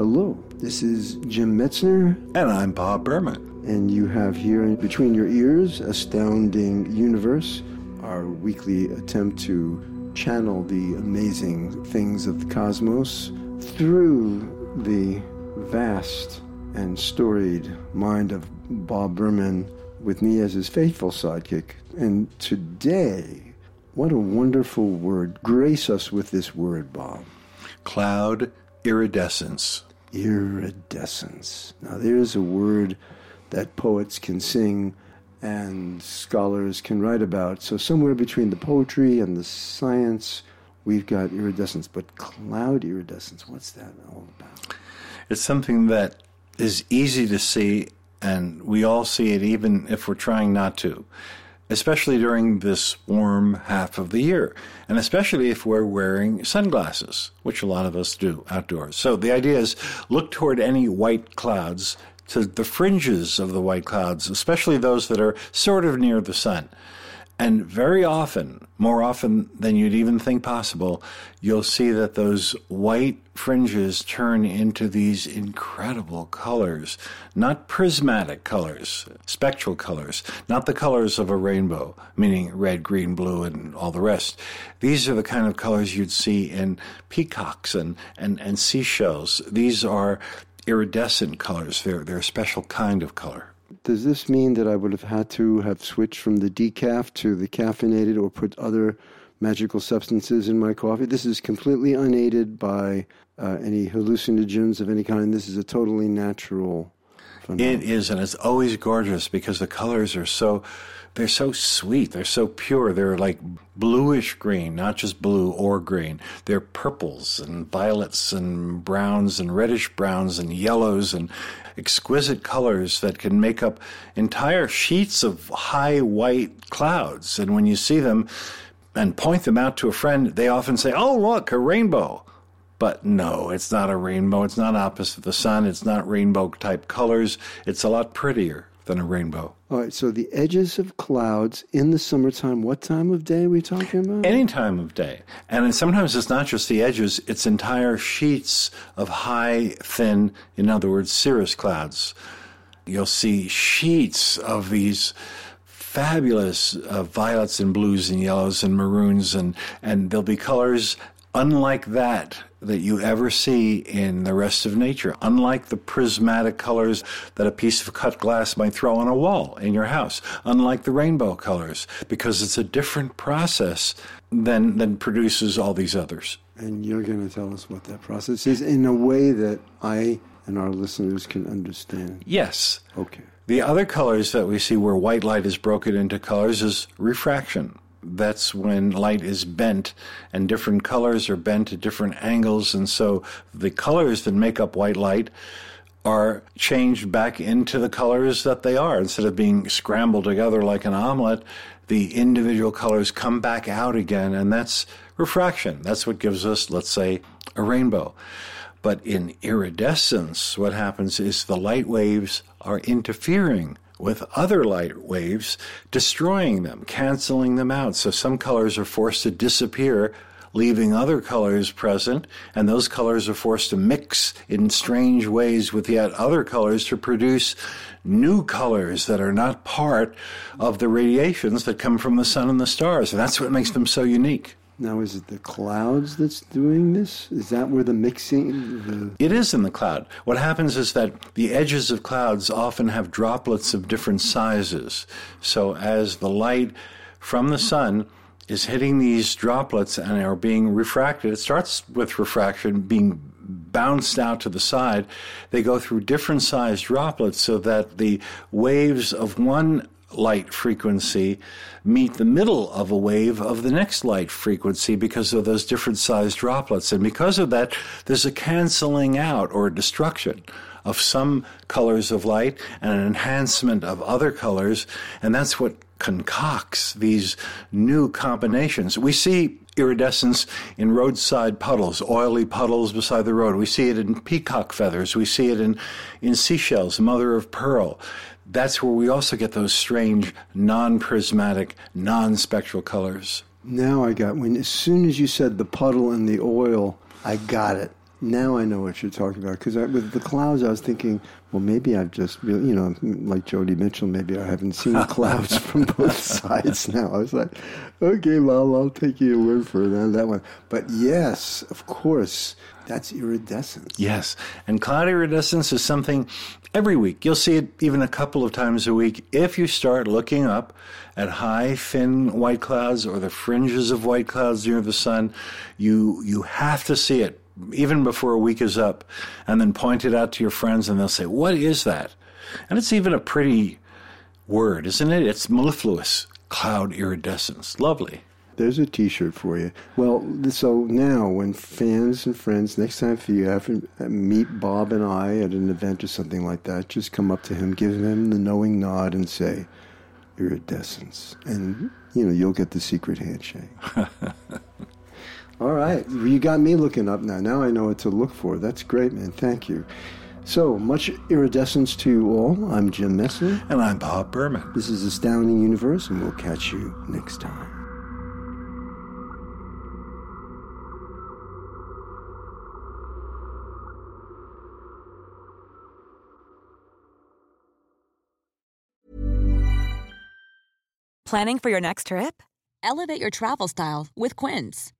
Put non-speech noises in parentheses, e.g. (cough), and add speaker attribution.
Speaker 1: Hello, this is Jim Metzner,
Speaker 2: And I'm Bob Berman.
Speaker 1: and you have here between your ears Astounding Universe, our weekly attempt to channel the amazing things of the cosmos through the vast and storied mind of Bob Berman, with me as his faithful sidekick. And today, what a wonderful word. Grace us with this word, Bob.
Speaker 2: Cloud iridescence.
Speaker 1: Iridescence. Now, there's a word that poets can sing and scholars can write about. So, somewhere between the poetry and the science, we've got iridescence. But cloud iridescence, what's that all about?
Speaker 2: It's something that is easy to see, and we all see it even if we're trying not to, especially during this warm half of the year, and especially if we're wearing sunglasses, which a lot of us do outdoors. So the idea is look toward any white clouds to the fringes of the white clouds, especially those that are sort of near the sun. And very often, more often than you'd even think possible, you'll see that those white fringes turn into these incredible colors. Not prismatic colors, spectral colors, not the colors of a rainbow, meaning red, green, blue, and all the rest. These are the kind of colors you'd see in peacocks and, and, and seashells. These are iridescent colors, they're, they're a special kind of color.
Speaker 1: Does this mean that I would have had to have switched from the decaf to the caffeinated or put other magical substances in my coffee? This is completely unaided by uh, any hallucinogens of any kind. This is a totally natural phenomenon.
Speaker 2: It is, and it's always gorgeous because the colors are so, they're so sweet. They're so pure. They're like bluish green, not just blue or green. They're purples and violets and browns and reddish browns and yellows and exquisite colors that can make up entire sheets of high white clouds. And when you see them and point them out to a friend, they often say, Oh, look, a rainbow. But no, it's not a rainbow. It's not opposite the sun. It's not rainbow type colors. It's a lot prettier than a rainbow.
Speaker 1: All right, so the edges of clouds in the summertime, what time of day are we talking about?
Speaker 2: Any time of day. And sometimes it's not just the edges, it's entire sheets of high, thin, in other words, cirrus clouds. You'll see sheets of these fabulous uh, violets and blues and yellows and maroons, and, and there'll be colors unlike that that you ever see in the rest of nature, unlike the prismatic colors that a piece of cut glass might throw on a wall in your house, unlike the rainbow colors, because it's a different process than, than produces all these others.
Speaker 1: And you're going to tell us what that process is in a way that I and our listeners can understand.
Speaker 2: Yes.
Speaker 1: Okay.
Speaker 2: The other colors that we see where white light is broken into colors is refraction. That's when light is bent and different colors are bent at different angles. And so the colors that make up white light are changed back into the colors that they are. Instead of being scrambled together like an omelet, the individual colors come back out again. And that's refraction. That's what gives us, let's say, a rainbow. But in iridescence, what happens is the light waves are interfering with other light waves, destroying them, canceling them out. So some colors are forced to disappear, leaving other colors present, and those colors are forced to mix in strange ways with yet other colors to produce new colors that are not part of the radiations that come from the sun and the stars. And that's what makes them so unique.
Speaker 1: Now, is it the clouds that's doing this? Is that where the mixing? The...
Speaker 2: It is in the cloud. What happens is that the edges of clouds often have droplets of different sizes. So as the light from the sun is hitting these droplets and are being refracted, it starts with refraction being bounced out to the side. They go through different sized droplets so that the waves of one light frequency meet the middle of a wave of the next light frequency because of those different sized droplets. And because of that, there's a canceling out or destruction of some colors of light and an enhancement of other colors. And that's what concocts these new combinations. We see iridescence in roadside puddles, oily puddles beside the road. We see it in peacock feathers. We see it in, in seashells, mother of pearl. That's where we also get those strange, non prismatic, non spectral colors.
Speaker 1: Now I got when as soon as you said the puddle and the oil, I got it. Now I know what you're talking about because with the clouds, I was thinking, well, maybe I've just really, you know, like Joni Mitchell, maybe I haven't seen (laughs) clouds from both (laughs) sides. Now I was like, okay, well, I'll take your word for that, that one. But yes, of course, that's iridescence.
Speaker 2: Yes, and cloud iridescence is something every week. You'll see it even a couple of times a week if you start looking up at high, thin white clouds or the fringes of white clouds near the sun. You you have to see it even before a week is up, and then point it out to your friends, and they'll say, What is that? And it's even a pretty word, isn't it? It's mellifluous cloud iridescence. Lovely.
Speaker 1: There's a T-shirt for you. Well, so now when fans and friends, next time if you have uh, meet Bob and I at an event or something like that, just come up to him, give him the knowing nod, and say, "Iridescence," and you know you'll get the secret handshake. (laughs) All right. You got me looking up now. Now I know what to look for. That's great, man. Thank you. So, much iridescence to you all. I'm Jim Metzner.
Speaker 2: And I'm Bob Berman.
Speaker 1: This is Astounding Universe, and we'll catch you next time.
Speaker 3: Planning for your next trip?
Speaker 4: Elevate your travel style with Quince.